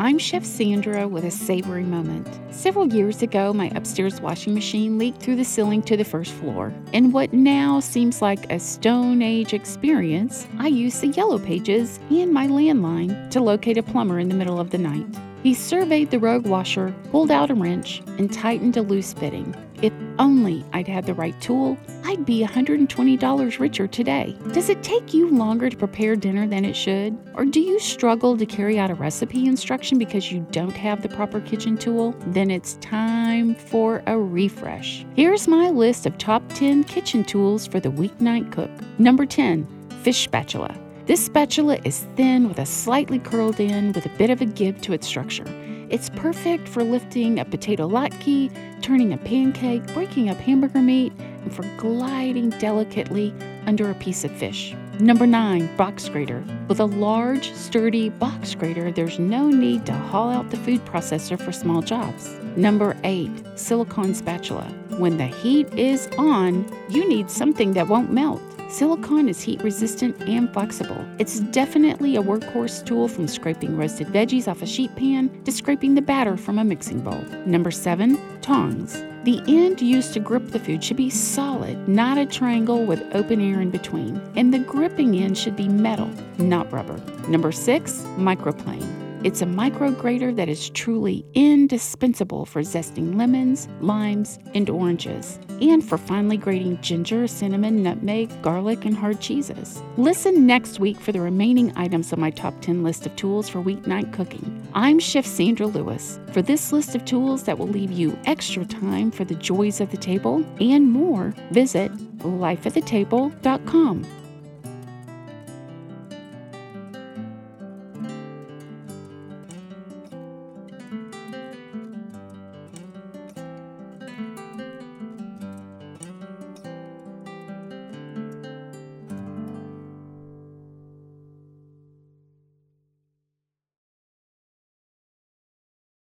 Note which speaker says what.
Speaker 1: I'm Chef Sandra with a savory moment. Several years ago, my upstairs washing machine leaked through the ceiling to the first floor. In what now seems like a Stone Age experience, I used the yellow pages and my landline to locate a plumber in the middle of the night. He surveyed the rogue washer, pulled out a wrench, and tightened a loose fitting. If only I'd had the right tool, I'd be $120 richer today. Does it take you longer to prepare dinner than it should? Or do you struggle to carry out a recipe instruction because you don't have the proper kitchen tool? Then it's time for a refresh. Here's my list of top 10 kitchen tools for the weeknight cook. Number 10, fish spatula. This spatula is thin with a slightly curled end with a bit of a give to its structure. It's perfect for lifting a potato latke, turning a pancake, breaking up hamburger meat, and for gliding delicately under a piece of fish. Number 9, box grater. With a large, sturdy box grater, there's no need to haul out the food processor for small jobs. Number 8, silicone spatula. When the heat is on, you need something that won't melt. Silicone is heat resistant and flexible. It's definitely a workhorse tool from scraping roasted veggies off a sheet pan to scraping the batter from a mixing bowl. Number 7, tongs. The end used to grip the food should be solid, not a triangle with open air in between. And the gripping end should be metal, not rubber. Number 6, microplane. It's a micro grater that is truly indispensable for zesting lemons, limes, and oranges, and for finely grating ginger, cinnamon, nutmeg, garlic, and hard cheeses. Listen next week for the remaining items on my top 10 list of tools for weeknight cooking. I'm Chef Sandra Lewis. For this list of tools that will leave you extra time for the joys of the table and more, visit lifeatthetable.com.